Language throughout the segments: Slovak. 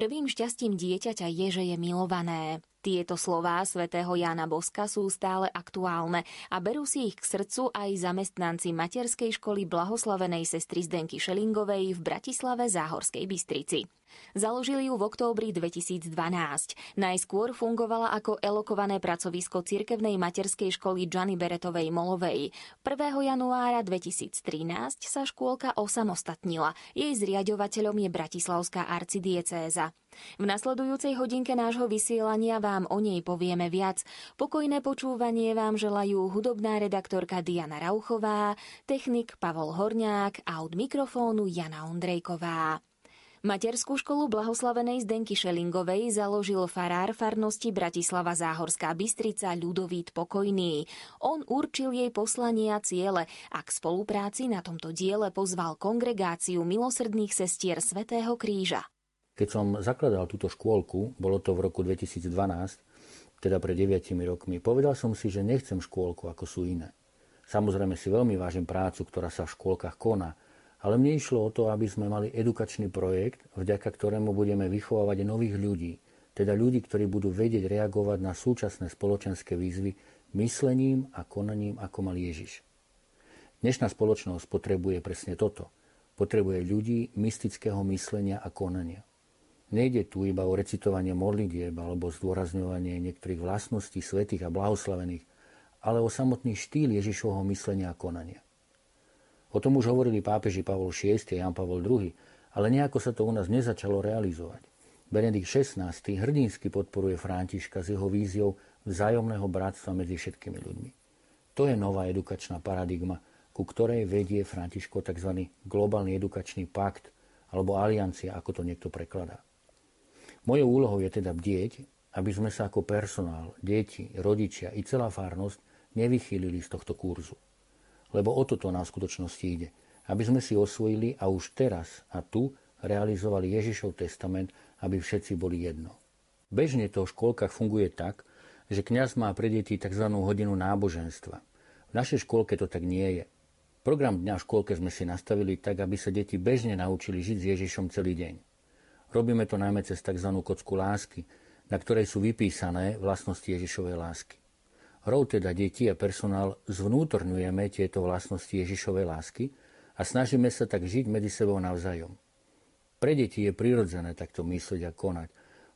Prvým šťastím dieťaťa je, že je milované. Tieto slová svätého Jána Boska sú stále aktuálne a berú si ich k srdcu aj zamestnanci materskej školy blahoslavenej sestry Zdenky Šelingovej v Bratislave Záhorskej Bystrici. Založili ju v októbri 2012. Najskôr fungovala ako elokované pracovisko cirkevnej materskej školy Gianni Beretovej Molovej. 1. januára 2013 sa škôlka osamostatnila. Jej zriadovateľom je Bratislavská arcidiecéza. V nasledujúcej hodinke nášho vysielania vám o nej povieme viac. Pokojné počúvanie vám želajú hudobná redaktorka Diana Rauchová, technik Pavol Horňák a od mikrofónu Jana Ondrejková. Materskú školu blahoslavenej Zdenky Šelingovej založil farár farnosti Bratislava Záhorská Bystrica Ľudovít Pokojný. On určil jej poslanie a ciele a k spolupráci na tomto diele pozval kongregáciu milosrdných sestier Svetého kríža. Keď som zakladal túto škôlku, bolo to v roku 2012, teda pred 9 rokmi, povedal som si, že nechcem škôlku ako sú iné. Samozrejme si veľmi vážim prácu, ktorá sa v škôlkach koná, ale mne išlo o to, aby sme mali edukačný projekt, vďaka ktorému budeme vychovávať nových ľudí, teda ľudí, ktorí budú vedieť reagovať na súčasné spoločenské výzvy myslením a konaním, ako mal Ježiš. Dnešná spoločnosť potrebuje presne toto. Potrebuje ľudí mystického myslenia a konania. Nejde tu iba o recitovanie modlitieb alebo zdôrazňovanie niektorých vlastností svetých a blahoslavených, ale o samotný štýl Ježišovho myslenia a konania. O tom už hovorili pápeži Pavol VI a Jan Pavol II, ale nejako sa to u nás nezačalo realizovať. Benedikt XVI hrdinsky podporuje Františka s jeho víziou vzájomného bratstva medzi všetkými ľuďmi. To je nová edukačná paradigma, ku ktorej vedie Františko tzv. globálny edukačný pakt alebo aliancia, ako to niekto prekladá. Mojou úlohou je teda bdieť, aby sme sa ako personál, deti, rodičia i celá farnosť nevychýlili z tohto kurzu. Lebo o toto nám v skutočnosti ide. Aby sme si osvojili a už teraz a tu realizovali Ježišov testament, aby všetci boli jedno. Bežne to v škôlkach funguje tak, že kňaz má pre deti tzv. hodinu náboženstva. V našej škôlke to tak nie je. Program dňa v škôlke sme si nastavili tak, aby sa deti bežne naučili žiť s Ježišom celý deň. Robíme to najmä cez tzv. kocku lásky, na ktorej sú vypísané vlastnosti Ježišovej lásky. Rou teda deti a personál zvnútorňujeme tieto vlastnosti Ježišovej lásky a snažíme sa tak žiť medzi sebou navzájom. Pre deti je prirodzené takto myslieť a konať,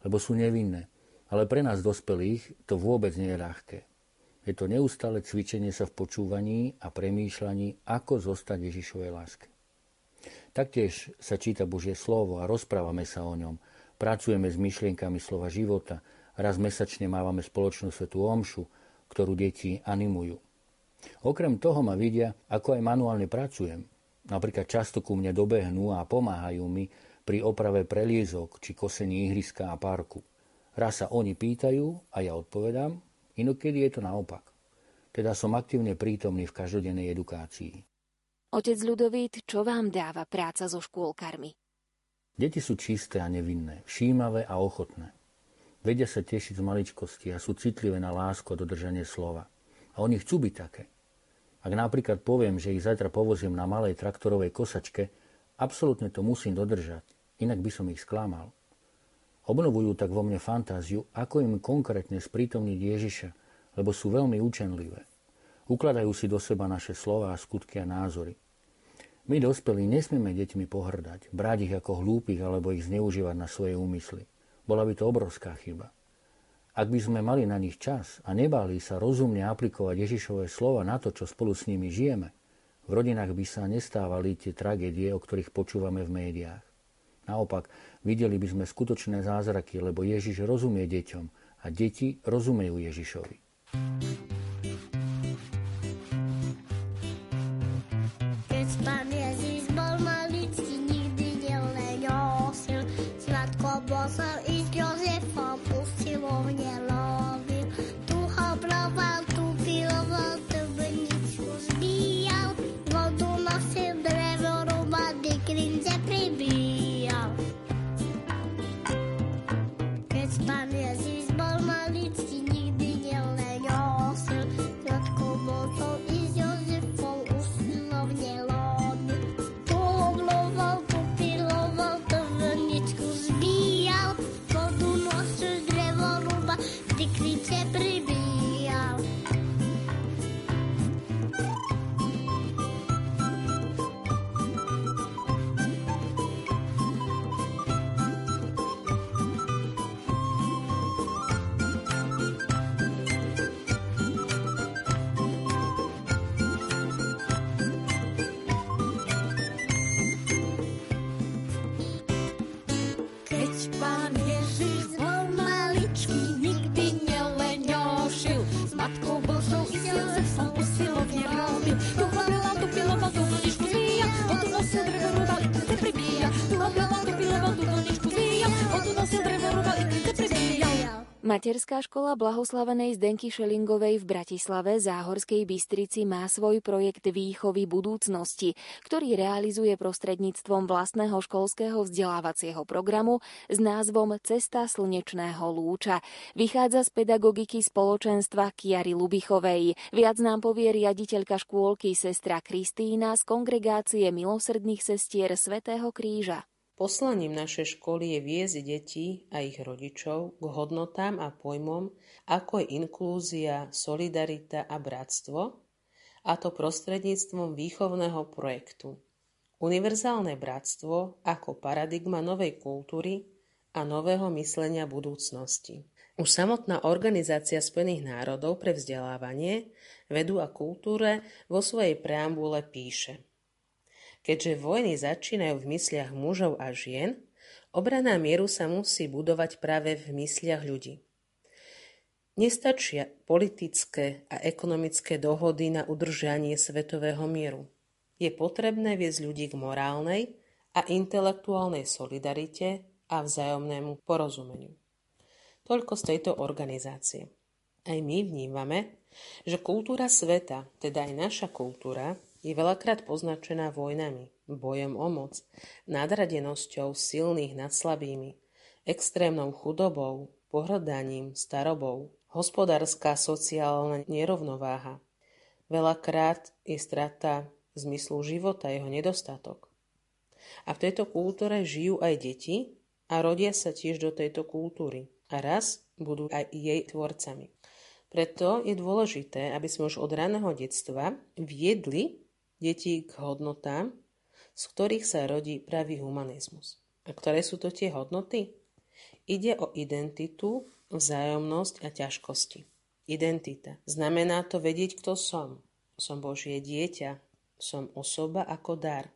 lebo sú nevinné, ale pre nás dospelých to vôbec nie je ľahké. Je to neustále cvičenie sa v počúvaní a premýšľaní, ako zostať Ježišovej láske. Taktiež sa číta Božie slovo a rozprávame sa o ňom. Pracujeme s myšlienkami slova života. Raz mesačne mávame spoločnú svetú omšu, ktorú deti animujú. Okrem toho ma vidia, ako aj manuálne pracujem. Napríklad často ku mne dobehnú a pomáhajú mi pri oprave preliezok či kosení ihriska a parku. Raz sa oni pýtajú a ja odpovedám, inokedy je to naopak. Teda som aktívne prítomný v každodennej edukácii. Otec Ľudovít, čo vám dáva práca so škôlkarmi? Deti sú čisté a nevinné, všímavé a ochotné. Vedia sa tešiť z maličkosti a sú citlivé na lásku a dodržanie slova. A oni chcú byť také. Ak napríklad poviem, že ich zajtra povozím na malej traktorovej kosačke, absolútne to musím dodržať, inak by som ich sklamal. Obnovujú tak vo mne fantáziu, ako im konkrétne sprítomniť Ježiša, lebo sú veľmi učenlivé. Ukladajú si do seba naše slova, skutky a názory. My dospelí nesmieme deťmi pohrdať, brať ich ako hlúpych alebo ich zneužívať na svoje úmysly. Bola by to obrovská chyba. Ak by sme mali na nich čas a nebali sa rozumne aplikovať Ježišové slova na to, čo spolu s nimi žijeme, v rodinách by sa nestávali tie tragédie, o ktorých počúvame v médiách. Naopak, videli by sme skutočné zázraky, lebo Ježiš rozumie deťom a deti rozumejú Ježišovi. Materská škola blahoslavenej Zdenky Šelingovej v Bratislave Záhorskej Bystrici má svoj projekt výchovy budúcnosti, ktorý realizuje prostredníctvom vlastného školského vzdelávacieho programu s názvom Cesta slnečného lúča. Vychádza z pedagogiky spoločenstva Kiary Lubichovej. Viac nám povie riaditeľka škôlky sestra Kristína z kongregácie milosrdných sestier Svetého kríža. Poslaním našej školy je viesť deti a ich rodičov k hodnotám a pojmom, ako je inklúzia, solidarita a bratstvo, a to prostredníctvom výchovného projektu. Univerzálne bratstvo ako paradigma novej kultúry a nového myslenia budúcnosti. Už samotná Organizácia Spojených národov pre vzdelávanie, vedu a kultúre vo svojej preambule píše – Keďže vojny začínajú v mysliach mužov a žien, obraná mieru sa musí budovať práve v mysliach ľudí. Nestačia politické a ekonomické dohody na udržanie svetového mieru. Je potrebné viesť ľudí k morálnej a intelektuálnej solidarite a vzájomnému porozumeniu. Toľko z tejto organizácie. Aj my vnímame, že kultúra sveta, teda aj naša kultúra, je veľakrát poznačená vojnami, bojem o moc, nadradenosťou silných nad slabými, extrémnou chudobou, pohrdaním, starobou, hospodárska sociálna nerovnováha. Veľakrát je strata zmyslu života, jeho nedostatok. A v tejto kultúre žijú aj deti a rodia sa tiež do tejto kultúry. A raz budú aj jej tvorcami. Preto je dôležité, aby sme už od raného detstva viedli detí k hodnotám, z ktorých sa rodí pravý humanizmus. A ktoré sú to tie hodnoty? Ide o identitu, vzájomnosť a ťažkosti. Identita. Znamená to vedieť, kto som. Som Božie dieťa. Som osoba ako dar.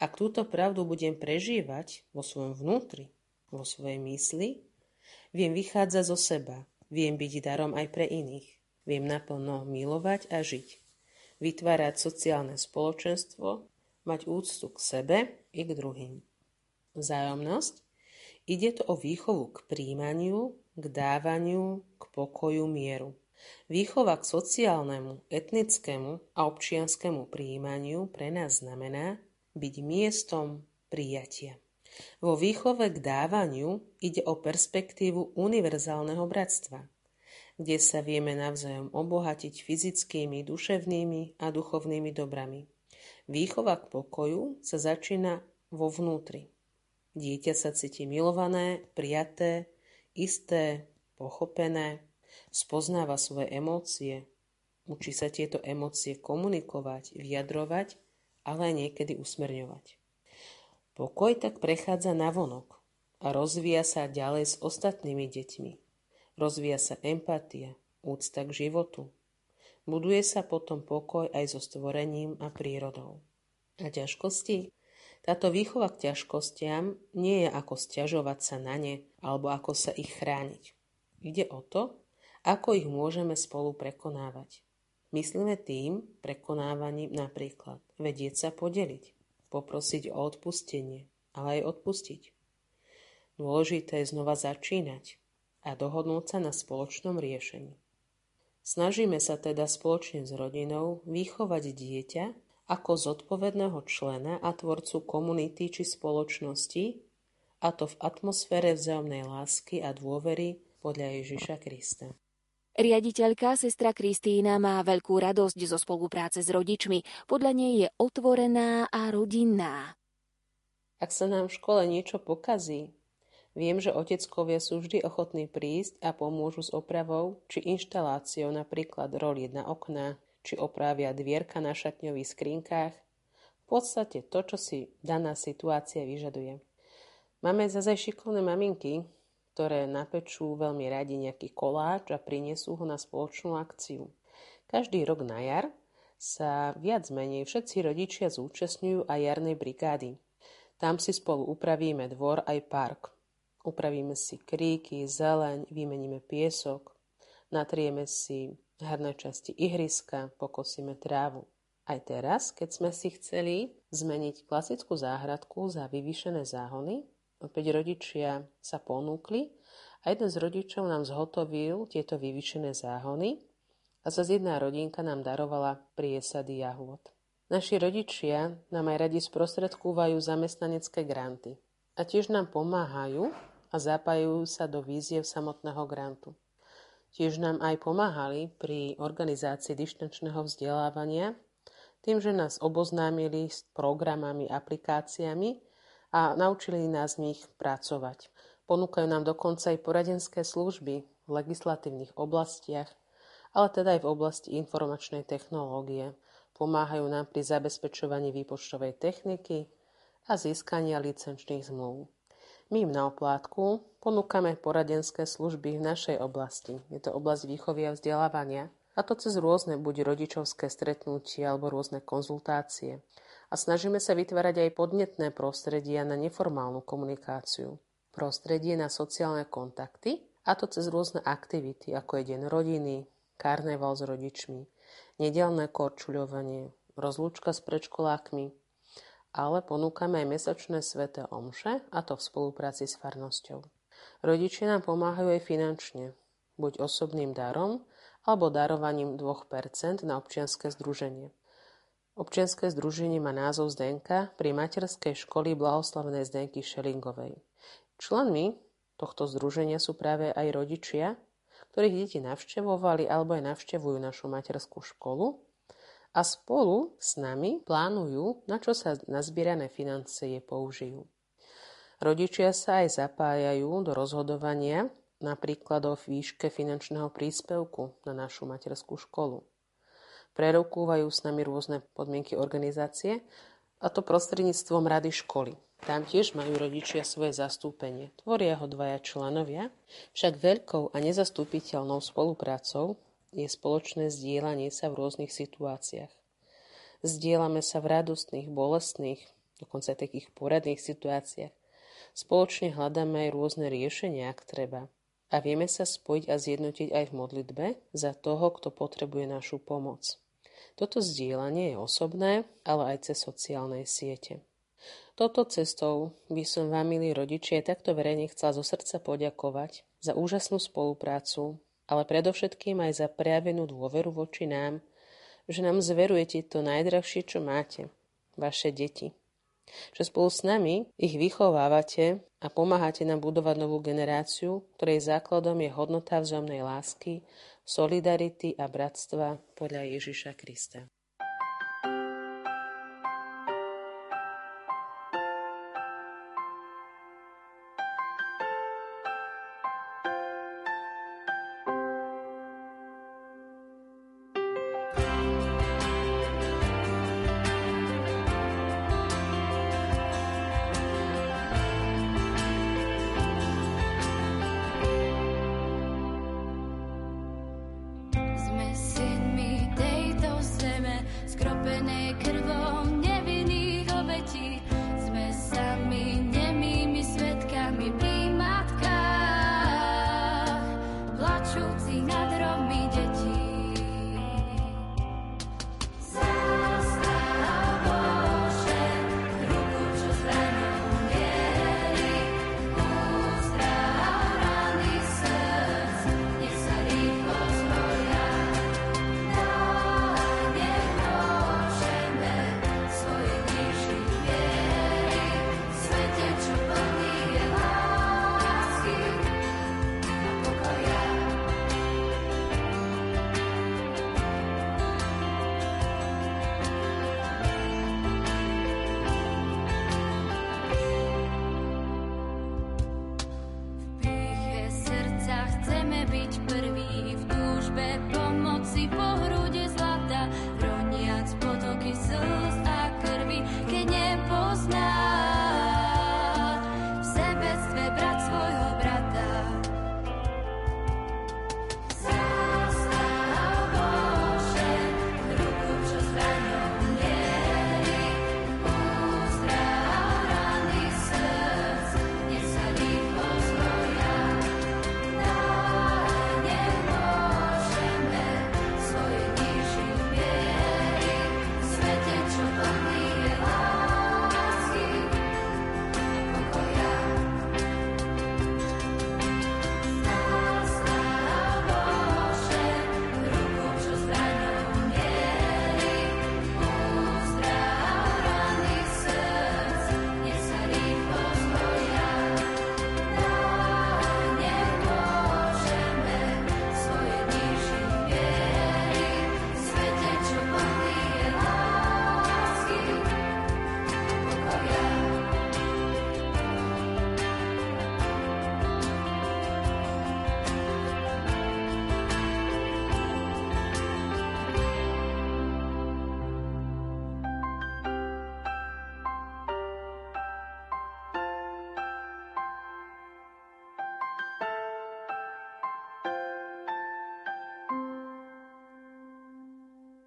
Ak túto pravdu budem prežívať vo svojom vnútri, vo svojej mysli, viem vychádzať zo seba, viem byť darom aj pre iných, viem naplno milovať a žiť vytvárať sociálne spoločenstvo, mať úctu k sebe i k druhým. Vzájomnosť ide to o výchovu k príjmaniu, k dávaniu, k pokoju mieru. Výchova k sociálnemu, etnickému a občianskému príjmaniu pre nás znamená byť miestom prijatia. Vo výchove k dávaniu ide o perspektívu univerzálneho bratstva – kde sa vieme navzájom obohatiť fyzickými, duševnými a duchovnými dobrami. Výchova k pokoju sa začína vo vnútri. Dieťa sa cíti milované, prijaté, isté, pochopené, spoznáva svoje emócie, učí sa tieto emócie komunikovať, vyjadrovať, ale aj niekedy usmerňovať. Pokoj tak prechádza na vonok a rozvíja sa ďalej s ostatnými deťmi, Rozvíja sa empatia, úcta k životu. Buduje sa potom pokoj aj so stvorením a prírodou. A ťažkosti? Táto výchova k ťažkostiam nie je ako stiažovať sa na ne alebo ako sa ich chrániť. Ide o to, ako ich môžeme spolu prekonávať. Myslíme tým prekonávaním napríklad vedieť sa podeliť, poprosiť o odpustenie, ale aj odpustiť. Dôležité je znova začínať, a dohodnúť sa na spoločnom riešení. Snažíme sa teda spoločne s rodinou vychovať dieťa ako zodpovedného člena a tvorcu komunity či spoločnosti, a to v atmosfére vzájomnej lásky a dôvery podľa Ježiša Krista. Riaditeľka sestra Kristína má veľkú radosť zo spolupráce s rodičmi. Podľa nej je otvorená a rodinná. Ak sa nám v škole niečo pokazí, Viem, že oteckovia sú vždy ochotní prísť a pomôžu s opravou či inštaláciou napríklad roliet na okná, či opravia dvierka na šatňových skrinkách. V podstate to, čo si daná situácia vyžaduje. Máme zase šikovné maminky, ktoré napečú veľmi radi nejaký koláč a prinesú ho na spoločnú akciu. Každý rok na jar sa viac menej všetci rodičia zúčastňujú aj jarnej brigády. Tam si spolu upravíme dvor aj park. Upravíme si kríky, zeleň, vymeníme piesok, natrieme si hrdné časti ihriska, pokosíme trávu. Aj teraz, keď sme si chceli zmeniť klasickú záhradku za vyvýšené záhony, opäť rodičia sa ponúkli A jeden z rodičov nám zhotovil tieto vyvyšené záhony a zase jedna rodinka nám darovala priesady jahôd. Naši rodičia nám aj radi sprostredkúvajú zamestnanecké granty a tiež nám pomáhajú a zapájajú sa do víziev samotného grantu. Tiež nám aj pomáhali pri organizácii dištančného vzdelávania tým, že nás oboznámili s programami, aplikáciami a naučili nás v nich pracovať. Ponúkajú nám dokonca aj poradenské služby v legislatívnych oblastiach, ale teda aj v oblasti informačnej technológie. Pomáhajú nám pri zabezpečovaní výpočtovej techniky a získania licenčných zmluv. My im na oplátku ponúkame poradenské služby v našej oblasti. Je to oblasť výchovy a vzdelávania a to cez rôzne buď rodičovské stretnutia alebo rôzne konzultácie. A snažíme sa vytvárať aj podnetné prostredia na neformálnu komunikáciu. Prostredie na sociálne kontakty, a to cez rôzne aktivity, ako je deň rodiny, karneval s rodičmi, nedelné korčuľovanie, rozlúčka s predškolákmi, ale ponúkame aj mesačné sveté omše, a to v spolupráci s farnosťou. Rodičia nám pomáhajú aj finančne, buď osobným darom, alebo darovaním 2% na občianske združenie. Občianske združenie má názov Zdenka pri materskej školy blahoslavenej Zdenky Šelingovej. Členmi tohto združenia sú práve aj rodičia, ktorých deti navštevovali alebo aj navštevujú našu materskú školu a spolu s nami plánujú, na čo sa nazbierané financie použijú. Rodičia sa aj zapájajú do rozhodovania napríklad o výške finančného príspevku na našu materskú školu. Prerokúvajú s nami rôzne podmienky organizácie, a to prostredníctvom rady školy. Tam tiež majú rodičia svoje zastúpenie. Tvoria ho dvaja členovia, však veľkou a nezastúpiteľnou spoluprácou je spoločné zdieľanie sa v rôznych situáciách. Zdieľame sa v radostných, bolestných, dokonca takých poradných situáciách. Spoločne hľadáme aj rôzne riešenia, ak treba a vieme sa spojiť a zjednotiť aj v modlitbe za toho, kto potrebuje našu pomoc. Toto zdieľanie je osobné, ale aj cez sociálne siete. Toto cestou by som vám, milí rodičia, takto verejne chcela zo srdca poďakovať za úžasnú spoluprácu, ale predovšetkým aj za prejavenú dôveru voči nám, že nám zverujete to najdrahšie, čo máte, vaše deti že spolu s nami ich vychovávate a pomáhate nám budovať novú generáciu, ktorej základom je hodnota vzájomnej lásky, solidarity a bratstva podľa Ježiša Krista.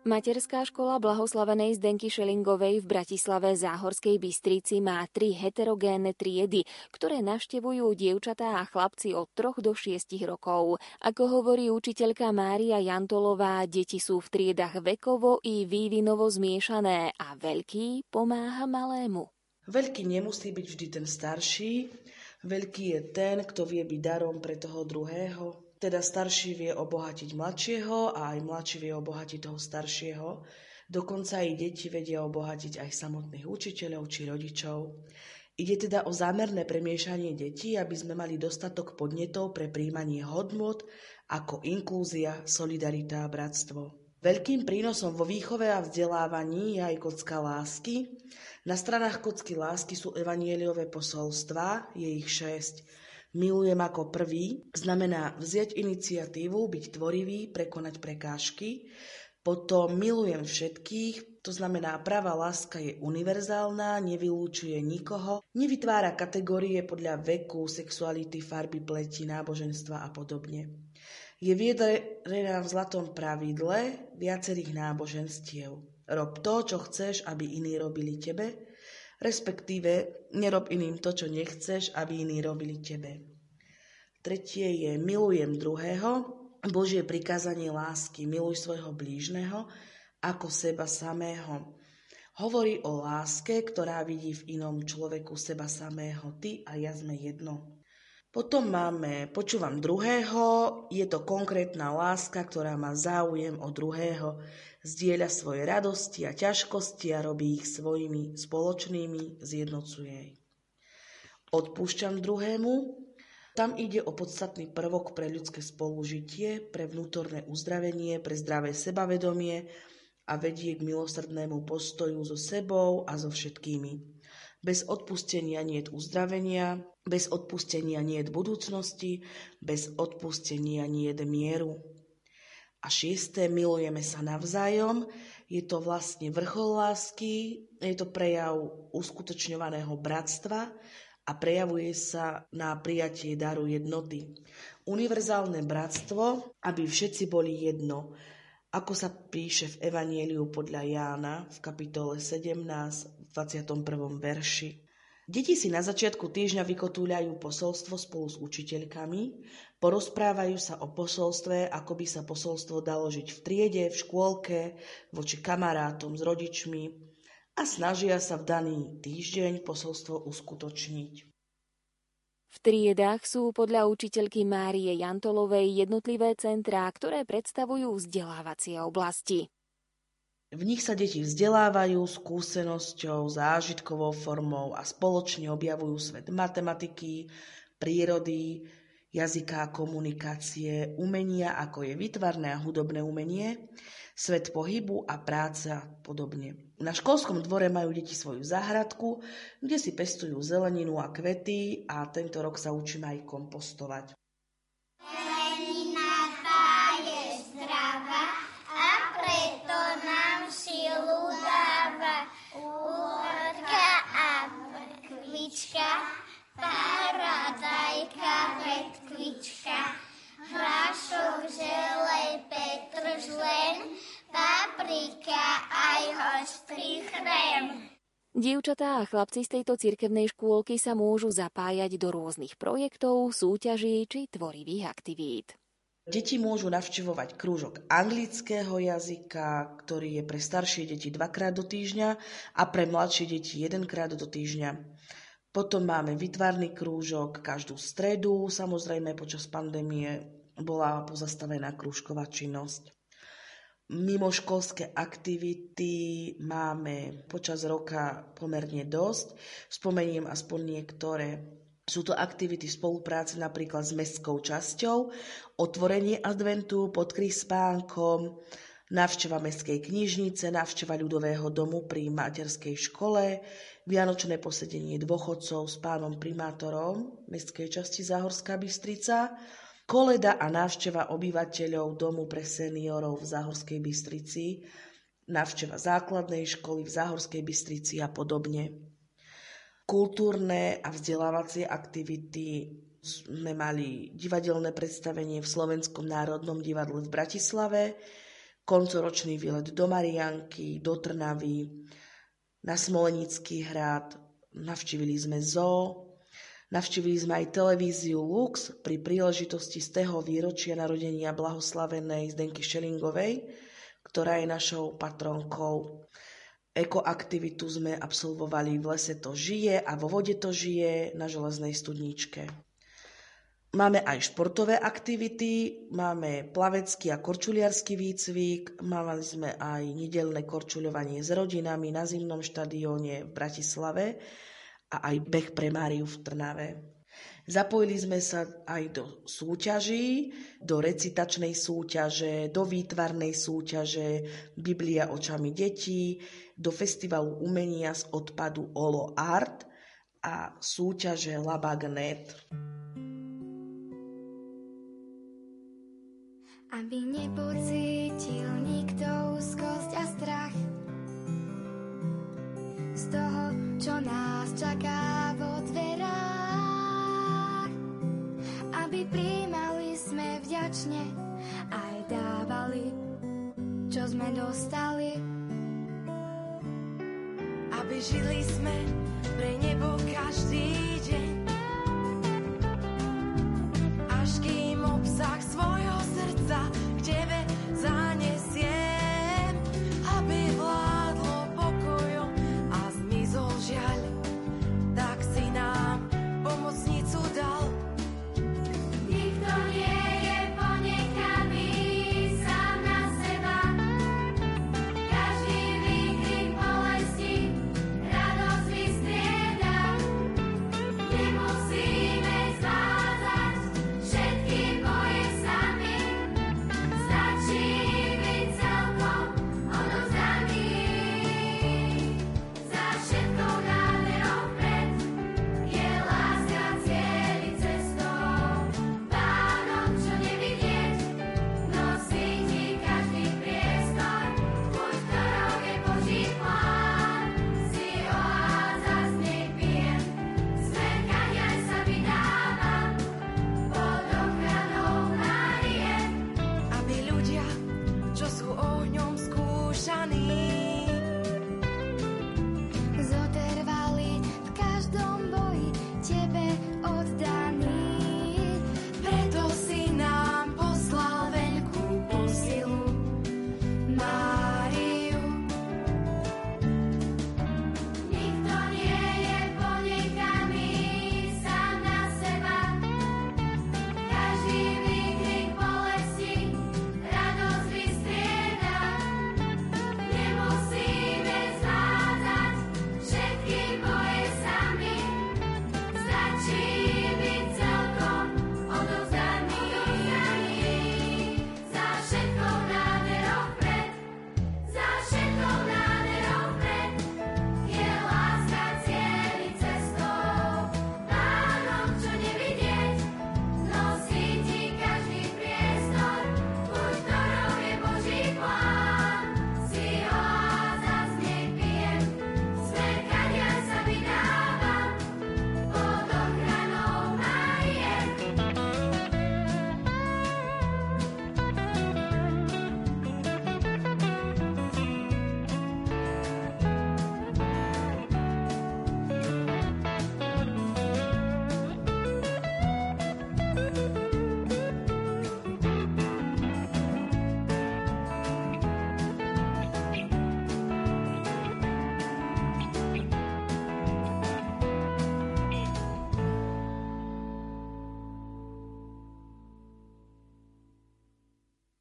Materská škola blahoslavenej Zdenky Šelingovej v Bratislave Záhorskej Bystrici má tri heterogénne triedy, ktoré navštevujú dievčatá a chlapci od 3 do 6 rokov. Ako hovorí učiteľka Mária Jantolová, deti sú v triedach vekovo i vývinovo zmiešané a veľký pomáha malému. Veľký nemusí byť vždy ten starší, veľký je ten, kto vie byť darom pre toho druhého, teda starší vie obohatiť mladšieho a aj mladší vie obohatiť toho staršieho. Dokonca aj deti vedia obohatiť aj samotných učiteľov či rodičov. Ide teda o zámerné premiešanie detí, aby sme mali dostatok podnetov pre príjmanie hodnot ako inklúzia, solidarita a bratstvo. Veľkým prínosom vo výchove a vzdelávaní je aj kocka lásky. Na stranách kocky lásky sú evanieliové posolstva, je ich šesť. Milujem ako prvý znamená vziať iniciatívu, byť tvorivý, prekonať prekážky. Potom milujem všetkých, to znamená pravá láska je univerzálna, nevylúčuje nikoho, nevytvára kategórie podľa veku, sexuality, farby, pleti, náboženstva a podobne. Je viedrená v zlatom pravidle viacerých náboženstiev. Rob to, čo chceš, aby iní robili tebe, respektíve nerob iným to, čo nechceš, aby iní robili tebe. Tretie je milujem druhého, Božie prikázanie lásky, miluj svojho blížneho ako seba samého. Hovorí o láske, ktorá vidí v inom človeku seba samého. Ty a ja sme jedno. Potom máme počúvam druhého, je to konkrétna láska, ktorá má záujem o druhého, zdieľa svoje radosti a ťažkosti a robí ich svojimi spoločnými, zjednocuje. Odpúšťam druhému, tam ide o podstatný prvok pre ľudské spolužitie, pre vnútorné uzdravenie, pre zdravé sebavedomie a vedie k milosrdnému postoju so sebou a so všetkými. Bez odpustenia nie je uzdravenia, bez odpustenia nie je budúcnosti, bez odpustenia nie je mieru. A šiesté, milujeme sa navzájom. Je to vlastne vrchol lásky, je to prejav uskutočňovaného bratstva a prejavuje sa na prijatie daru jednoty. Univerzálne bratstvo, aby všetci boli jedno. Ako sa píše v Evanieliu podľa Jána v kapitole 17 21. verši. Deti si na začiatku týždňa vykotúľajú posolstvo spolu s učiteľkami, porozprávajú sa o posolstve, ako by sa posolstvo dalo žiť v triede, v škôlke, voči kamarátom, s rodičmi a snažia sa v daný týždeň posolstvo uskutočniť. V triedách sú podľa učiteľky Márie Jantolovej jednotlivé centrá, ktoré predstavujú vzdelávacie oblasti. V nich sa deti vzdelávajú skúsenosťou, zážitkovou formou a spoločne objavujú svet matematiky, prírody, jazyka komunikácie, umenia ako je vytvarné a hudobné umenie, svet pohybu a práca a podobne. Na školskom dvore majú deti svoju záhradku, kde si pestujú zeleninu a kvety a tento rok sa učíme aj kompostovať. Hrášok, želej, petržlen, paprika aj ostrý chrém. Dievčatá a chlapci z tejto cirkevnej škôlky sa môžu zapájať do rôznych projektov, súťaží či tvorivých aktivít. Deti môžu navštevovať krúžok anglického jazyka, ktorý je pre staršie deti dvakrát do týždňa a pre mladšie deti jedenkrát do týždňa. Potom máme vytvarný krúžok každú stredu. Samozrejme, počas pandémie bola pozastavená krúžková činnosť. Mimoškolské aktivity máme počas roka pomerne dosť. Spomeniem aspoň niektoré. Sú to aktivity spolupráce napríklad s mestskou časťou, otvorenie adventu pod spánkom, návšteva mestskej knižnice, návšteva ľudového domu pri materskej škole, Vianočné posedenie dôchodcov s pánom primátorom mestskej časti Záhorská Bystrica, koleda a návšteva obyvateľov domu pre seniorov v Záhorskej Bystrici, návšteva základnej školy v Záhorskej Bystrici a podobne. Kultúrne a vzdelávacie aktivity sme mali divadelné predstavenie v Slovenskom národnom divadle v Bratislave, koncoročný výlet do Marianky, do Trnavy, na Smolenický hrad, navštívili sme zoo, navštívili sme aj televíziu Lux pri príležitosti z toho výročia narodenia blahoslavenej Zdenky Šelingovej, ktorá je našou patronkou. Ekoaktivitu sme absolvovali v lese to žije a vo vode to žije na železnej studničke. Máme aj športové aktivity, máme plavecký a korčuliarský výcvik, mali sme aj nedelné korčuľovanie s rodinami na zimnom štadióne v Bratislave a aj beh pre Máriu v Trnave. Zapojili sme sa aj do súťaží, do recitačnej súťaže, do výtvarnej súťaže Biblia očami detí, do festivalu umenia z odpadu Olo Art a súťaže Labagnet. aby nepocítil nikto úzkosť a strach z toho, čo nás čaká vo dverách. Aby príjmali sme vďačne aj dávali, čo sme dostali. Aby žili sme pre nebo každý deň,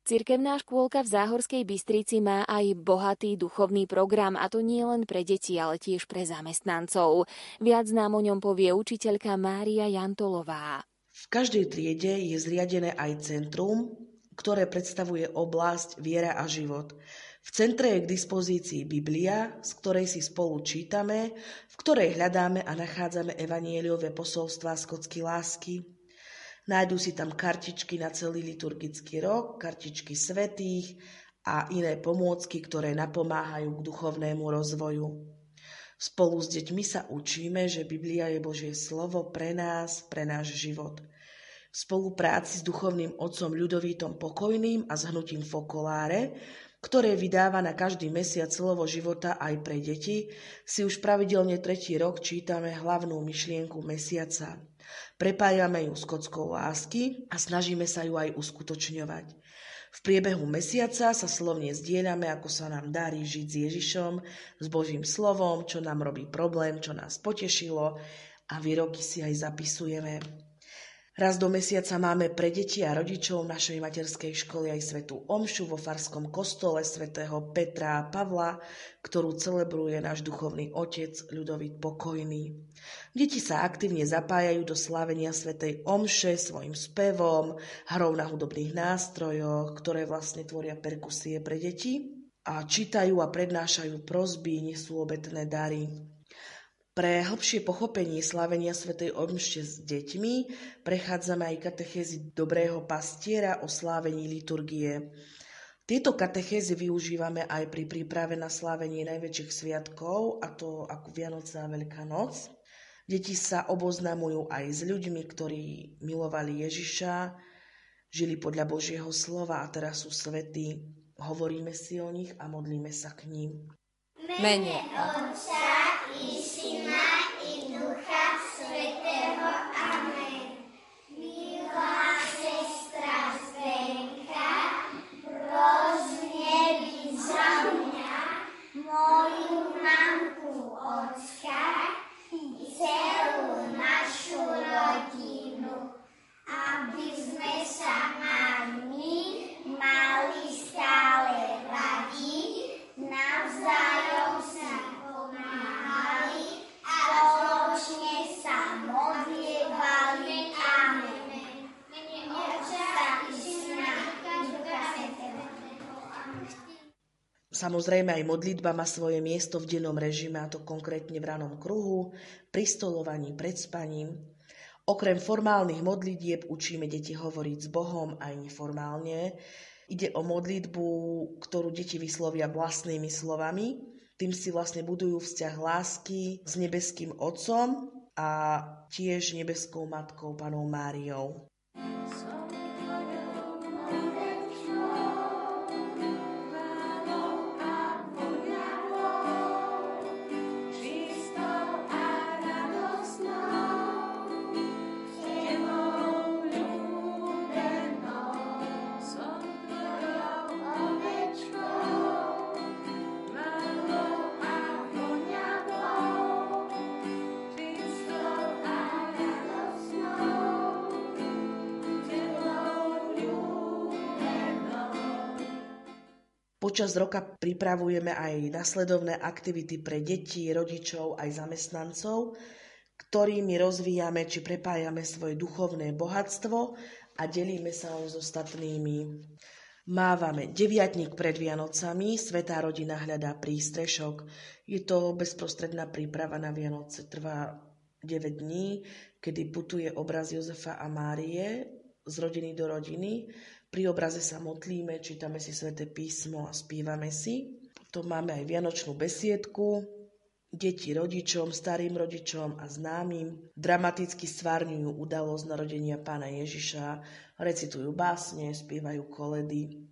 Cirkevná škôlka v Záhorskej Bystrici má aj bohatý duchovný program a to nie len pre deti, ale tiež pre zamestnancov. Viac nám o ňom povie učiteľka Mária Jantolová. V každej triede je zriadené aj centrum, ktoré predstavuje oblasť viera a život. V centre je k dispozícii Biblia, z ktorej si spolu čítame, v ktorej hľadáme a nachádzame evanieliové posolstvá skotsky lásky. Nájdú si tam kartičky na celý liturgický rok, kartičky svetých a iné pomôcky, ktoré napomáhajú k duchovnému rozvoju. Spolu s deťmi sa učíme, že Biblia je Božie slovo pre nás, pre náš život. V spolupráci s duchovným otcom Ľudovítom Pokojným a s hnutím Fokoláre ktoré vydáva na každý mesiac slovo života aj pre deti, si už pravidelne tretí rok čítame hlavnú myšlienku mesiaca. Prepájame ju s kockou lásky a snažíme sa ju aj uskutočňovať. V priebehu mesiaca sa slovne zdieľame, ako sa nám darí žiť s Ježišom, s Božím slovom, čo nám robí problém, čo nás potešilo a výroky si aj zapisujeme. Raz do mesiaca máme pre deti a rodičov našej materskej školy aj svetú omšu vo Farskom kostole svätého Petra a Pavla, ktorú celebruje náš duchovný otec Ľudovit Pokojný. Deti sa aktívne zapájajú do slávenia svätej omše svojim spevom, hrou na hudobných nástrojoch, ktoré vlastne tvoria perkusie pre deti a čítajú a prednášajú prosby, nesú obetné dary. Pre hlbšie pochopenie slávenia svätej Omšte s deťmi prechádzame aj katechézy dobrého pastiera o slávení liturgie. Tieto katechézy využívame aj pri príprave na slávenie najväčších sviatkov, a to ako Vianoce a Veľká noc. Deti sa oboznamujú aj s ľuďmi, ktorí milovali Ježiša, žili podľa Božieho slova a teraz sú svetí. Hovoríme si o nich a modlíme sa k ním. Mene Otca i Syna i Ducha Svetého. Amen. Milá sestra Zdenka, pros nebi za mňa, moju mamku Ocka i celú našu rodinu, aby sme sa mali, mali stále radi, navzájom si pomáhali a spoločne sa modlievali. Amen. Otca i Syna i Ducha Svätého. Samozrejme aj modlitba má svoje miesto v dennom režime, a to konkrétne v ranom kruhu, pri stolovaní pred spaním. Okrem formálnych modlitieb učíme deti hovoriť s Bohom aj neformálne. Ide o modlitbu, ktorú deti vyslovia vlastnými slovami. Tým si vlastne budujú vzťah lásky s nebeským Otcom a tiež nebeskou Matkou Panou Máriou. Počas roka pripravujeme aj nasledovné aktivity pre deti, rodičov aj zamestnancov, ktorými rozvíjame či prepájame svoje duchovné bohatstvo a delíme sa ho s ostatnými. Mávame deviatník pred Vianocami, Svetá rodina hľadá prístrešok. Je to bezprostredná príprava na Vianoce, trvá 9 dní, kedy putuje obraz Jozefa a Márie z rodiny do rodiny pri obraze sa modlíme, čítame si sväté písmo a spívame si. To máme aj vianočnú besiedku, deti rodičom, starým rodičom a známym. Dramaticky stvárňujú udalosť narodenia pána Ježiša, recitujú básne, spievajú koledy.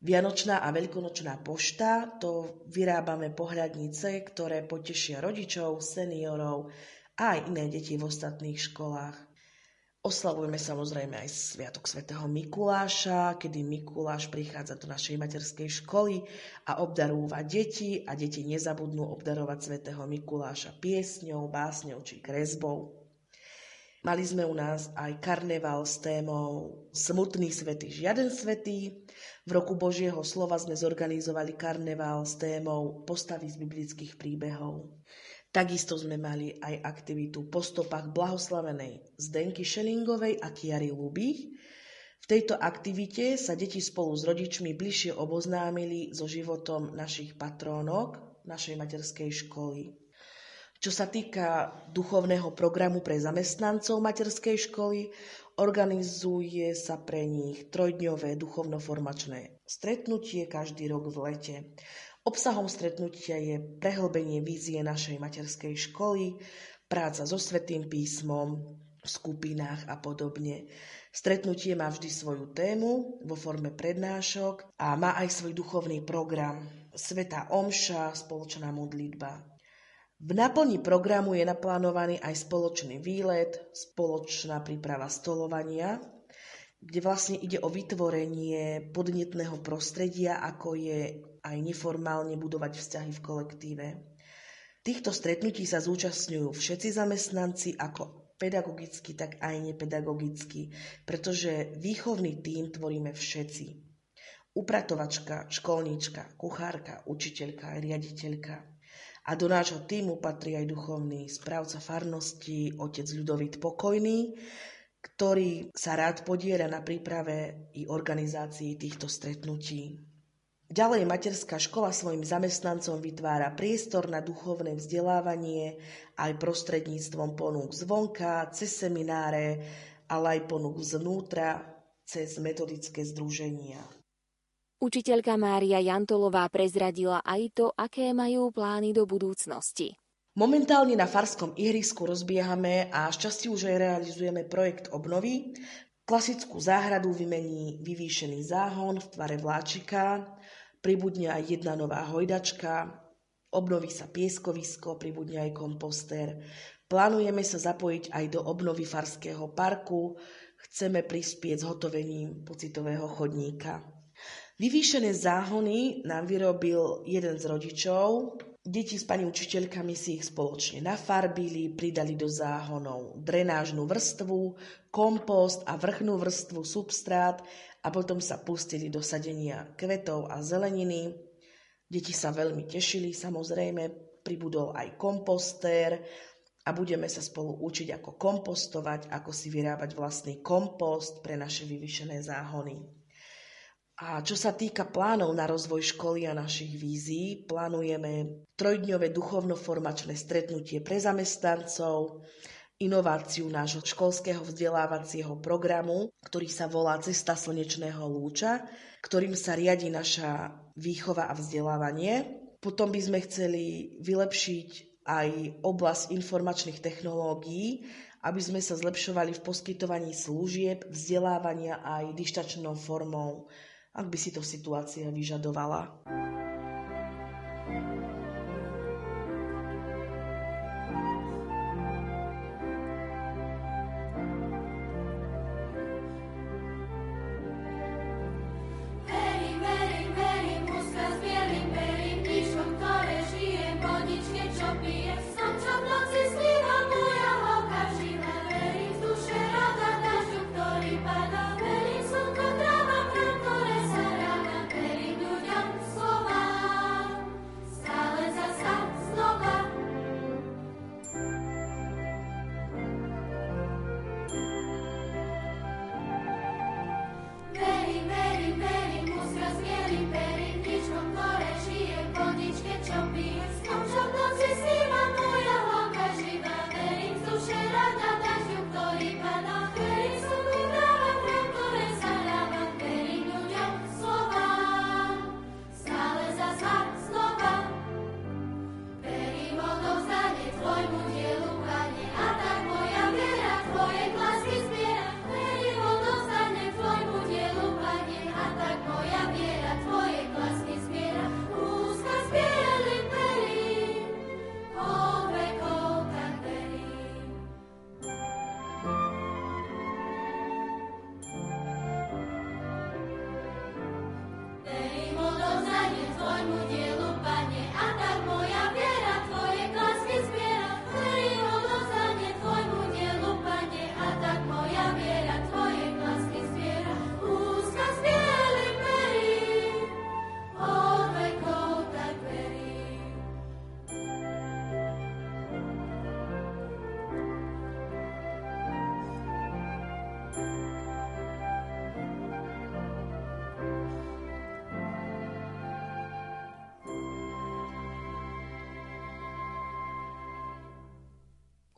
Vianočná a veľkonočná pošta, to vyrábame pohľadnice, ktoré potešia rodičov, seniorov a aj iné deti v ostatných školách. Oslavujeme samozrejme aj Sviatok svätého Mikuláša, kedy Mikuláš prichádza do našej materskej školy a obdarúva deti a deti nezabudnú obdarovať svätého Mikuláša piesňou, básňou či kresbou. Mali sme u nás aj karneval s témou Smutný svetý, žiaden svetý. V roku Božieho slova sme zorganizovali karneval s témou Postavy z biblických príbehov. Takisto sme mali aj aktivitu po stopách blahoslavenej Zdenky Šelingovej a Kiary Lubých. V tejto aktivite sa deti spolu s rodičmi bližšie oboznámili so životom našich patrónok našej materskej školy. Čo sa týka duchovného programu pre zamestnancov materskej školy, organizuje sa pre nich trojdňové duchovnoformačné stretnutie každý rok v lete. Obsahom stretnutia je prehlbenie vízie našej materskej školy, práca so Svetým písmom, v skupinách a podobne. Stretnutie má vždy svoju tému vo forme prednášok a má aj svoj duchovný program. Sveta Omša, spoločná modlitba. V naplni programu je naplánovaný aj spoločný výlet, spoločná príprava stolovania, kde vlastne ide o vytvorenie podnetného prostredia, ako je aj neformálne budovať vzťahy v kolektíve. Týchto stretnutí sa zúčastňujú všetci zamestnanci ako pedagogicky, tak aj nepedagogicky, pretože výchovný tím tvoríme všetci. Upratovačka, školníčka, kuchárka, učiteľka, riaditeľka. A do nášho týmu patrí aj duchovný správca farnosti, otec Ľudovit Pokojný, ktorý sa rád podiela na príprave i organizácii týchto stretnutí. Ďalej materská škola svojim zamestnancom vytvára priestor na duchovné vzdelávanie aj prostredníctvom ponúk zvonka, cez semináre, ale aj ponúk zvnútra, cez metodické združenia. Učiteľka Mária Jantolová prezradila aj to, aké majú plány do budúcnosti. Momentálne na Farskom ihrisku rozbiehame a šťastie už aj realizujeme projekt obnovy. Klasickú záhradu vymení vyvýšený záhon v tvare vláčika, pribudne aj jedna nová hojdačka, obnoví sa pieskovisko, pribudne aj komposter. Plánujeme sa zapojiť aj do obnovy Farského parku, chceme prispieť s hotovením pocitového chodníka. Vyvýšené záhony nám vyrobil jeden z rodičov. Deti s pani učiteľkami si ich spoločne nafarbili, pridali do záhonov drenážnu vrstvu, kompost a vrchnú vrstvu substrát a potom sa pustili do sadenia kvetov a zeleniny. Deti sa veľmi tešili, samozrejme, pribudol aj kompostér a budeme sa spolu učiť, ako kompostovať, ako si vyrábať vlastný kompost pre naše vyvyšené záhony. A čo sa týka plánov na rozvoj školy a našich vízií, plánujeme trojdňové duchovno-formačné stretnutie pre zamestnancov, inováciu nášho školského vzdelávacieho programu, ktorý sa volá Cesta slnečného lúča, ktorým sa riadi naša výchova a vzdelávanie. Potom by sme chceli vylepšiť aj oblasť informačných technológií, aby sme sa zlepšovali v poskytovaní služieb, vzdelávania aj dištačnou formou, ak by si to situácia vyžadovala.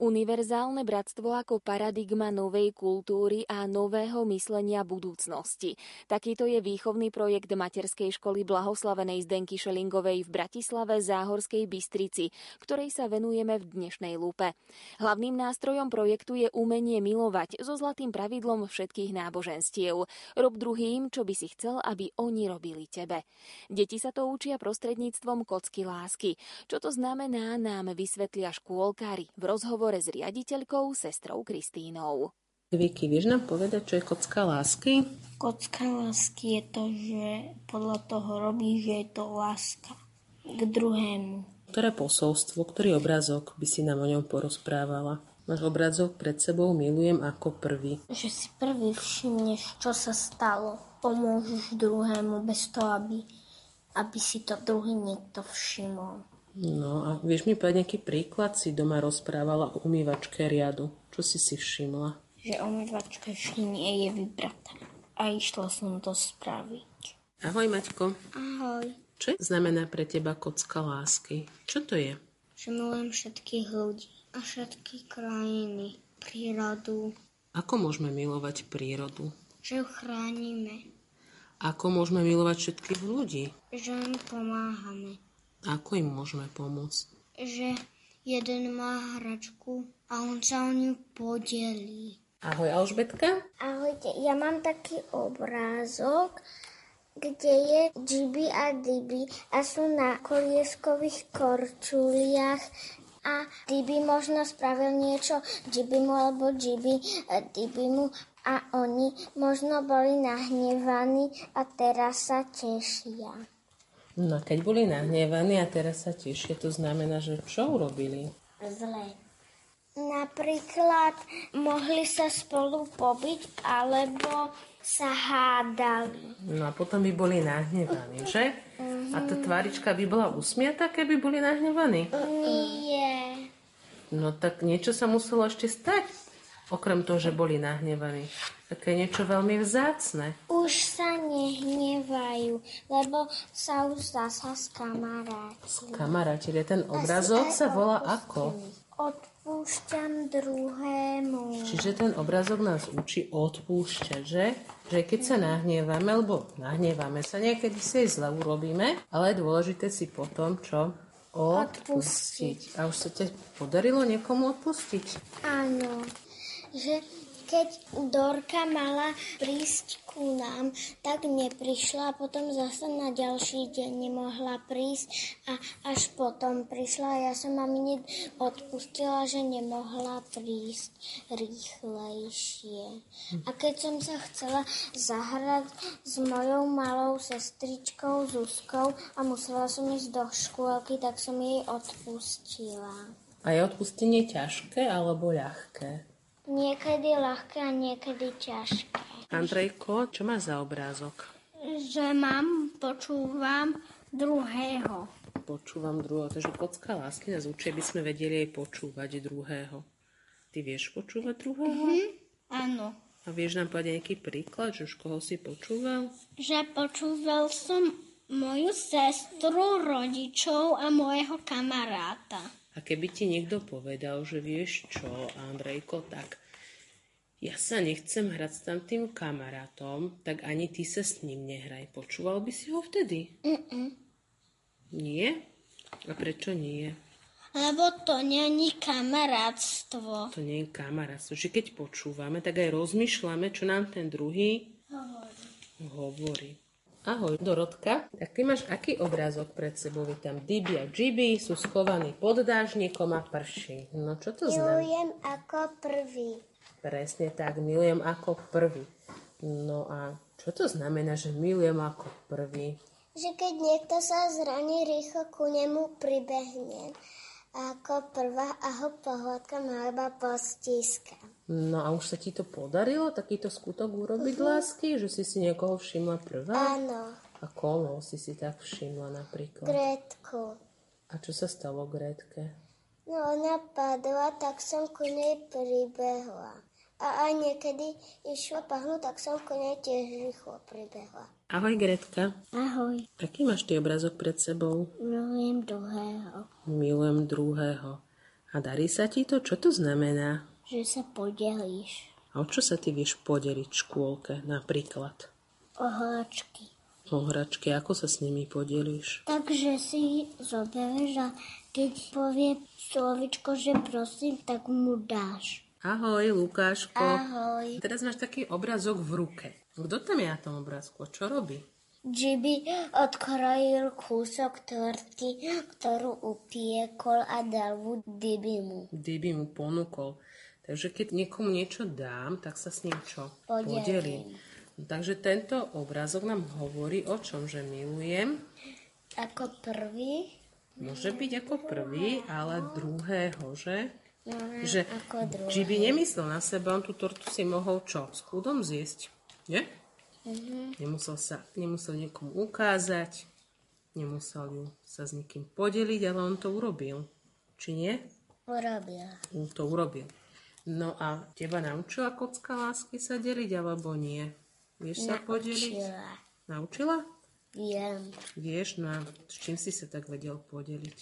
Univerzálne bratstvo ako paradigma novej kultúry a nového myslenia budúcnosti. Takýto je výchovný projekt materskej školy Blahoslavenej Zdenky Šelingovej v Bratislave Záhorskej Bystrici, ktorej sa venujeme v dnešnej lúpe. Hlavným nástrojom projektu je umenie milovať so zlatým pravidlom všetkých náboženstiev. Rob druhým, čo by si chcel, aby oni robili tebe. Deti sa to učia prostredníctvom kocky lásky. Čo to znamená, nám vysvetlia škôlkári v rozhovore rozhovore s riaditeľkou, sestrou Kristínou. Vicky, vieš nám povedať, čo je kocka lásky? Kocka lásky je to, že podľa toho robí, že je to láska k druhému. Ktoré posolstvo, ktorý obrazok by si nám o ňom porozprávala? Máš obrazok pred sebou, milujem ako prvý. Že si prvý všimneš, čo sa stalo. Pomôžeš druhému bez toho, aby, aby si to druhý niekto všimol. No a vieš mi povedať nejaký príklad? Si doma rozprávala o umývačke riadu. Čo si si všimla? Že umývačka nie je vybratá. A išla som to spraviť. Ahoj Maťko. Ahoj. Čo znamená pre teba kocka lásky? Čo to je? Že milujem všetkých ľudí a všetky krajiny, prírodu. Ako môžeme milovať prírodu? Že ju chránime. Ako môžeme milovať všetkých ľudí? Že im pomáhame. Ako im môžeme pomôcť? Že jeden má hračku a on sa o ňu podelí. Ahoj Alžbetka. Ahojte, ja mám taký obrázok, kde je Džiby a Diby a sú na kolieskových korčuliach a Diby možno spravil niečo Džiby mu alebo Džiby Diby mu a oni možno boli nahnevaní a teraz sa tešia. No keď boli nahnevaní a teraz sa tešia, to znamená, že čo urobili? Zle. Napríklad mohli sa spolu pobiť alebo sa hádali. No a potom by boli nahnevaní, že? Uh-huh. A tá tvárička by bola usmiatá, keby boli nahnevaní? Nie. No tak niečo sa muselo ešte stať. Okrem toho, že boli nahnevaní. Také niečo veľmi vzácne. Už sa nehnevajú, lebo sa už zasa skamaráti. Skamarátili. Ten obrazok sa volá ako? Odpúšťam druhému. Čiže ten obrazok nás učí odpúšťať, že? Že keď sa nahnevame, lebo nahnevame sa, niekedy si aj zle urobíme, ale je dôležité si potom, čo? Odpustiť. odpustiť. A už sa ti podarilo niekomu odpustiť? Áno že keď Dorka mala prísť ku nám, tak neprišla, potom zase na ďalší deň nemohla prísť a až potom prišla. Ja som mamine odpustila, že nemohla prísť rýchlejšie. A keď som sa chcela zahrať s mojou malou sestričkou Zuzkou a musela som ísť do škôlky, tak som jej odpustila. A je odpustenie ťažké alebo ľahké? Niekedy ľahké a niekedy ťažké. Andrejko, čo má za obrázok? Že mám, počúvam druhého. Počúvam druhého. Takže kocka lásky nás učí, aby sme vedeli aj počúvať druhého. Ty vieš počúvať druhého? Mm-hmm, áno. A vieš nám povedať nejaký príklad, že už koho si počúval? Že počúval som moju sestru, rodičov a môjho kamaráta. A keby ti niekto povedal, že vieš čo, Andrejko, tak ja sa nechcem hrať s tam tým kamarátom, tak ani ty sa s ním nehraj. Počúval by si ho vtedy? Mm-mm. Nie? A prečo nie? Lebo to není kamarátstvo. To nie je kamarátstvo. Že keď počúvame, tak aj rozmýšľame, čo nám ten druhý hovorí. hovorí. Ahoj, Dorotka. Tak ty máš aký obrázok pred sebou? Tam Dibi a Džibi sú schovaní pod dážnikom a prší. No čo to znamená? Milujem ako prvý. Presne tak, milujem ako prvý. No a čo to znamená, že milujem ako prvý? Že keď niekto sa zraní, rýchlo ku nemu pribehnem ako prvá a ho pohľadkam alebo postískam. No a už sa ti to podarilo, takýto skutok urobiť uh-huh. lásky, že si si niekoho všimla prvá? Áno. A koho si si tak všimla napríklad? Gretku. A čo sa stalo Gretke? No ona padla, tak som ku nej pribehla. A aj niekedy išla pahnúť, tak som ku nej tiež rýchlo pribehla. Ahoj Gretka. Ahoj. Aký máš ty obrazok pred sebou? Milujem druhého. Milujem druhého. A A darí sa ti to? Čo to znamená? Že sa podelíš A o čo sa ty vieš podeliť v škôlke napríklad? o hláčky. O hračky, ako sa s nimi podelíš? Takže si zoberieš a keď povie slovičko, že prosím, tak mu dáš. Ahoj, Lukáško. Ahoj. Teraz máš taký obrazok v ruke. Kto tam je na tom obrázku? Čo robí? Jibi odkrojil kúsok torty, ktorú upiekol a dal mu Dibimu. Kdyby mu ponúkol. Takže keď niekomu niečo dám, tak sa s ním čo? Podelím. Podelím. Takže tento obrázok nám hovorí o čom, že milujem. Ako prvý, Môže byť ako prvý, ale druhého, že? no, Že ako druhý. Gibi nemyslel na seba, on tú tortu si mohol čo? S chudom zjesť. Nie? Mhm. Nemusel sa, nemusel niekomu ukázať, nemusel ju sa s nikým podeliť, ale on to urobil. Či nie? Urobil. On to urobil. No a teba naučila kocka lásky sa deliť, alebo nie? Vieš sa podeliť? Naučila. Naučila? Viem. Vieš, no a s čím si sa tak vedel podeliť?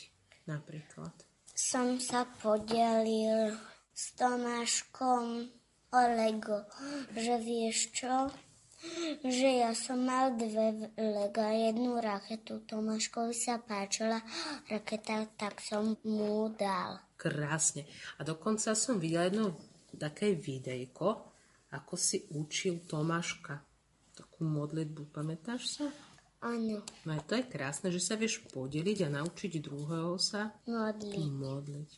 Napríklad. Som sa podelil s Tomáškom o Lego, že vieš čo? Že ja som mal dve Lega, jednu raketu. Tomáškovi sa páčila raketa, tak som mu dal. Krásne. A dokonca som videla jedno také videjko, ako si učil Tomáška. Takú modlitbu, pamätáš sa? Áno, No to je krásne, že sa vieš podeliť a naučiť druhého sa modli. modliť.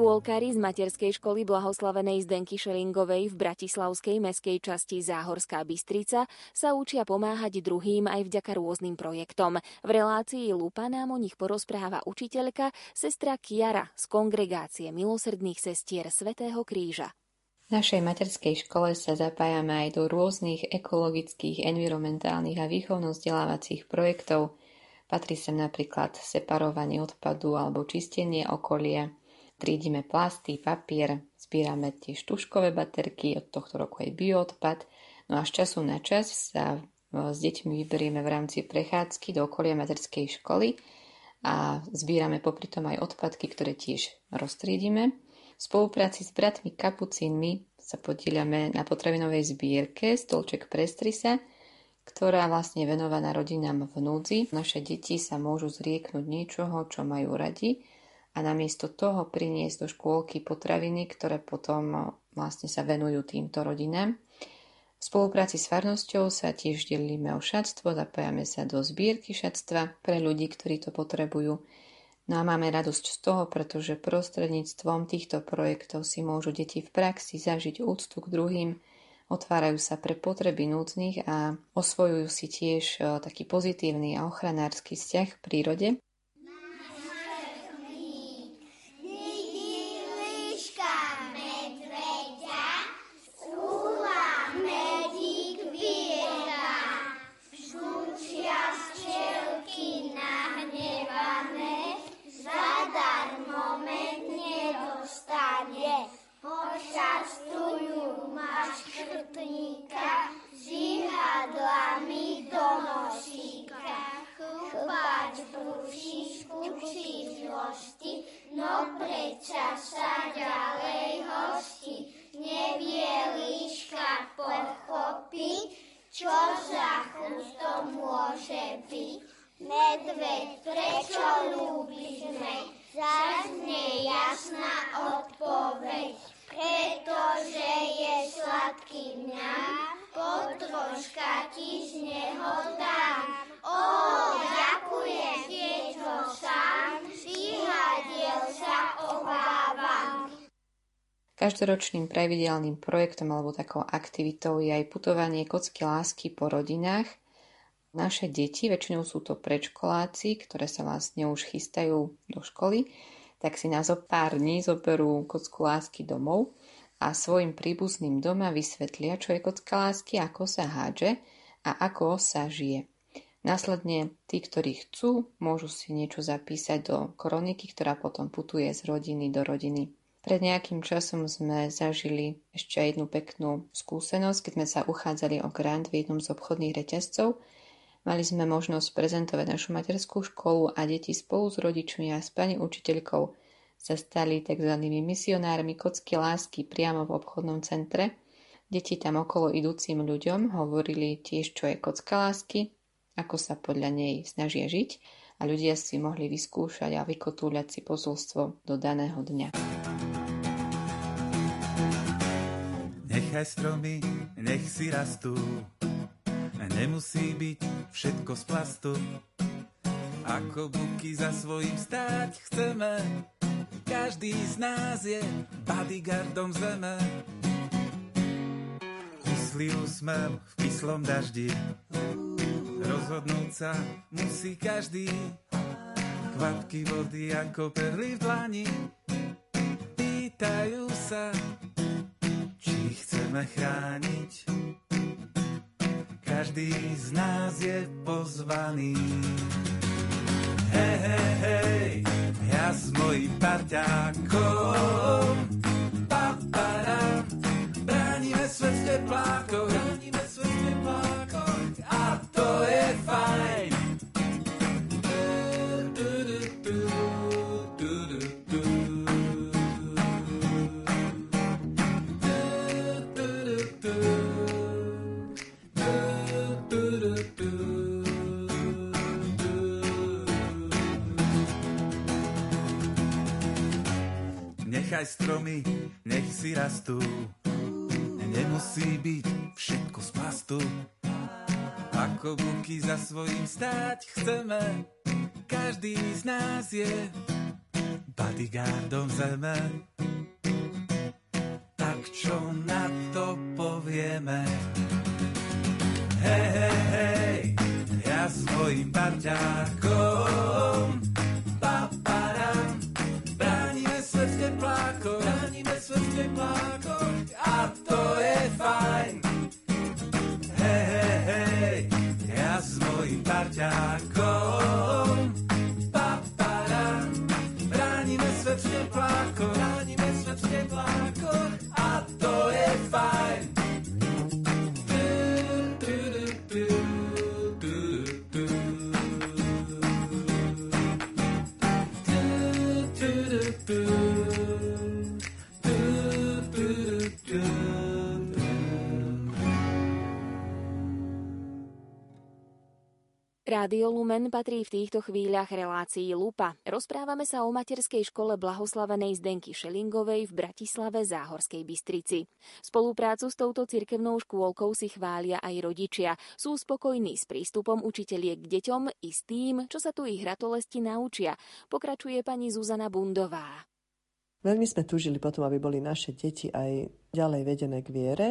Škôlkari z materskej školy blahoslavenej Zdenky Šelingovej v bratislavskej meskej časti Záhorská Bystrica sa učia pomáhať druhým aj vďaka rôznym projektom. V relácii Lupa nám o nich porozpráva učiteľka sestra Kiara z kongregácie milosrdných sestier Svetého kríža. V našej materskej škole sa zapájame aj do rôznych ekologických, environmentálnych a výchovno-vzdelávacích projektov. Patrí sem napríklad separovanie odpadu alebo čistenie okolia. Triedime plasty, papier, zbierame tiež tuškové baterky, od tohto roku aj bioodpad. No a z času na čas sa e, s deťmi vyberieme v rámci prechádzky do okolia materskej školy a zbierame popri tom aj odpadky, ktoré tiež roztriedime. V spolupráci s bratmi Kapucínmi sa podieľame na potravinovej zbierke Stolček pre strisa, ktorá vlastne je venovaná rodinám v núdzi. Naše deti sa môžu zrieknúť niečoho, čo majú radi a namiesto toho priniesť do škôlky potraviny, ktoré potom vlastne sa venujú týmto rodinám. V spolupráci s farnosťou sa tiež delíme o šatstvo, zapájame sa do zbierky šatstva pre ľudí, ktorí to potrebujú. No a máme radosť z toho, pretože prostredníctvom týchto projektov si môžu deti v praxi zažiť úctu k druhým, otvárajú sa pre potreby núdznych a osvojujú si tiež e, taký pozitívny a ochranársky vzťah k prírode. košti, no preča sa ďalej hosti, nevie líška pochopiť, čo za chustom môže byť. Medveď, prečo ľúbiš meď, zas nejasná odpoveď, pretože je sladký mňam, potroška ti z neho dám. O, ďakujem ti. Každoročným pravidelným projektom alebo takou aktivitou je aj putovanie kocky lásky po rodinách. Naše deti, väčšinou sú to predškoláci, ktoré sa vlastne už chystajú do školy, tak si na zo pár dní zoberú kocku lásky domov a svojim príbuzným doma vysvetlia, čo je kocka lásky, ako sa hádže a ako sa žije. Následne tí, ktorí chcú, môžu si niečo zapísať do kroniky, ktorá potom putuje z rodiny do rodiny. Pred nejakým časom sme zažili ešte jednu peknú skúsenosť, keď sme sa uchádzali o grant v jednom z obchodných reťazcov. Mali sme možnosť prezentovať našu materskú školu a deti spolu s rodičmi a s pani učiteľkou sa stali tzv. misionármi kocky lásky priamo v obchodnom centre. Deti tam okolo idúcim ľuďom hovorili tiež, čo je kocka lásky, ako sa podľa nej snažia žiť a ľudia si mohli vyskúšať a vykotúľať si posolstvo do daného dňa. Nechaj stromy, nech si rastú, nemusí byť všetko z plastu. Ako buky za svojím stáť chceme, každý z nás je bodyguardom zeme. Kyslý úsmev v kyslom daždi, rozhodnúť sa musí každý. Kvapky vody ako perly v dlani, pýtajú sa, chceme chrániť. Každý z nás je pozvaný. Hej, hej, hej, ja s mojím parťákom. Stromy, nech si rastú. Nemusí byť všetko z plastu. Ako buky za svojím stáť chceme, každý z nás je bodyguardom zeme. Tak čo na to povieme? Hej, hej, hej, ja s mojím parťákom teplákoch, chránime svet v teplákoch a to je fajn. Hej, hej, hej, ja s mojím parťákom. Papara, bránime svet v teplákoch, bránime svet v teplákoch a to je fajn. Rádio Lumen patrí v týchto chvíľach relácii Lupa. Rozprávame sa o materskej škole blahoslavenej Zdenky Šelingovej v Bratislave Záhorskej Bystrici. Spoluprácu s touto cirkevnou škôlkou si chvália aj rodičia. Sú spokojní s prístupom učiteľiek k deťom i s tým, čo sa tu ich ratolesti naučia. Pokračuje pani Zuzana Bundová. Veľmi sme túžili potom, aby boli naše deti aj ďalej vedené k viere,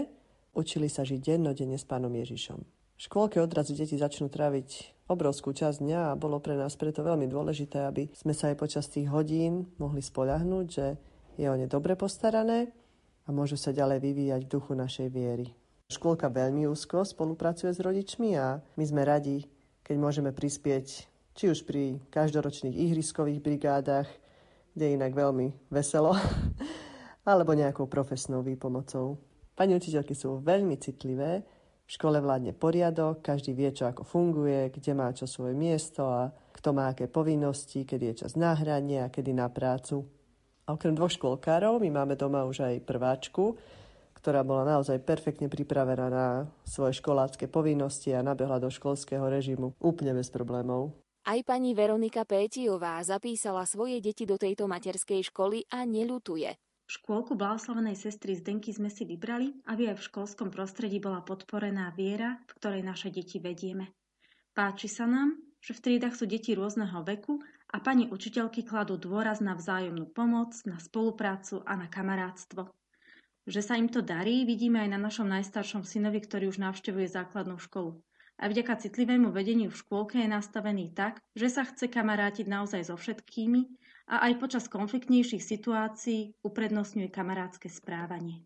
učili sa žiť dennodenne s pánom Ježišom. V škôlke odrazu deti začnú tráviť obrovskú časť dňa a bolo pre nás preto veľmi dôležité, aby sme sa aj počas tých hodín mohli spoľahnúť, že je o ne dobre postarané a môžu sa ďalej vyvíjať v duchu našej viery. Škôlka veľmi úzko spolupracuje s rodičmi a my sme radi, keď môžeme prispieť či už pri každoročných ihriskových brigádach, kde je inak veľmi veselo, alebo nejakou profesnou výpomocou. Pani učiteľky sú veľmi citlivé v škole vládne poriadok, každý vie, čo ako funguje, kde má čo svoje miesto a kto má aké povinnosti, kedy je čas na hranie a kedy na prácu. A okrem dvoch škôlkárov my máme doma už aj prváčku, ktorá bola naozaj perfektne pripravená na svoje školácké povinnosti a nabehla do školského režimu úplne bez problémov. Aj pani Veronika Pétiová zapísala svoje deti do tejto materskej školy a neľutuje. Škôlku blahoslavenej sestry Zdenky sme si vybrali, aby aj v školskom prostredí bola podporená viera, v ktorej naše deti vedieme. Páči sa nám, že v triedach sú deti rôzneho veku a pani učiteľky kladú dôraz na vzájomnú pomoc, na spoluprácu a na kamarátstvo. Že sa im to darí, vidíme aj na našom najstaršom synovi, ktorý už navštevuje základnú školu. A vďaka citlivému vedeniu v škôlke je nastavený tak, že sa chce kamarátiť naozaj so všetkými a aj počas konfliktnejších situácií uprednostňuje kamarátske správanie.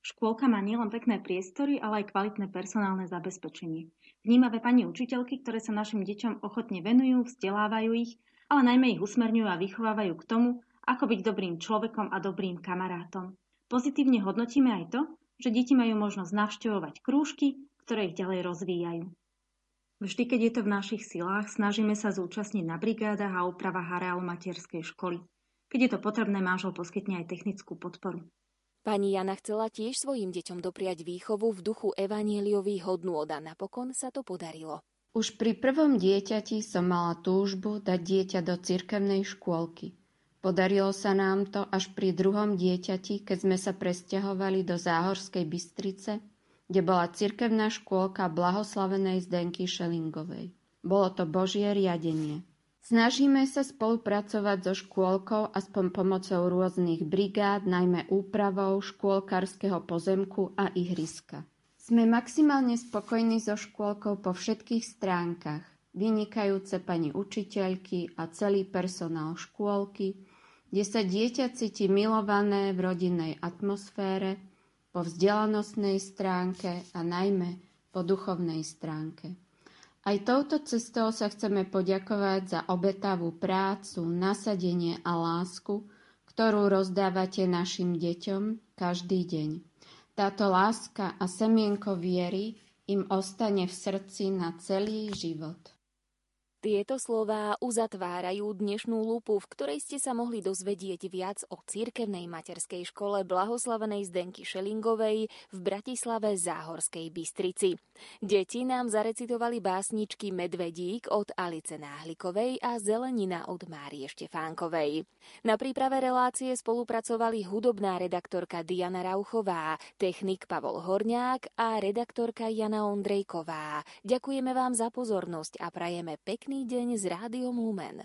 Škôlka má nielen pekné priestory, ale aj kvalitné personálne zabezpečenie. Vnímavé pani učiteľky, ktoré sa našim deťom ochotne venujú, vzdelávajú ich, ale najmä ich usmerňujú a vychovávajú k tomu, ako byť dobrým človekom a dobrým kamarátom. Pozitívne hodnotíme aj to, že deti majú možnosť navštevovať krúžky, ktoré ich ďalej rozvíjajú. Vždy, keď je to v našich silách, snažíme sa zúčastniť na brigádach a úpravách areálu materskej školy. Keď je to potrebné, manžel poskytne aj technickú podporu. Pani Jana chcela tiež svojim deťom dopriať výchovu v duchu evanieliových hodnôt a napokon sa to podarilo. Už pri prvom dieťati som mala túžbu dať dieťa do cirkevnej škôlky. Podarilo sa nám to až pri druhom dieťati, keď sme sa presťahovali do Záhorskej Bystrice kde bola cirkevná škôlka blahoslavenej Zdenky Šelingovej. Bolo to Božie riadenie. Snažíme sa spolupracovať so škôlkou aspoň pomocou rôznych brigád, najmä úpravou škôlkarského pozemku a ihriska. Sme maximálne spokojní so škôlkou po všetkých stránkach. Vynikajúce pani učiteľky a celý personál škôlky, kde sa dieťa cíti milované v rodinnej atmosfére, po vzdelanostnej stránke a najmä po duchovnej stránke. Aj touto cestou sa chceme poďakovať za obetavú prácu, nasadenie a lásku, ktorú rozdávate našim deťom každý deň. Táto láska a semienko viery im ostane v srdci na celý život. Tieto slová uzatvárajú dnešnú lupu, v ktorej ste sa mohli dozvedieť viac o cirkevnej materskej škole blahoslavenej Zdenky Šelingovej v Bratislave Záhorskej Bystrici. Deti nám zarecitovali básničky Medvedík od Alice Náhlikovej a Zelenina od Márie Štefánkovej. Na príprave relácie spolupracovali hudobná redaktorka Diana Rauchová, technik Pavol Horňák a redaktorka Jana Ondrejková. Ďakujeme vám za pozornosť a prajeme pekný Pekný deň z Rádiom Lumen.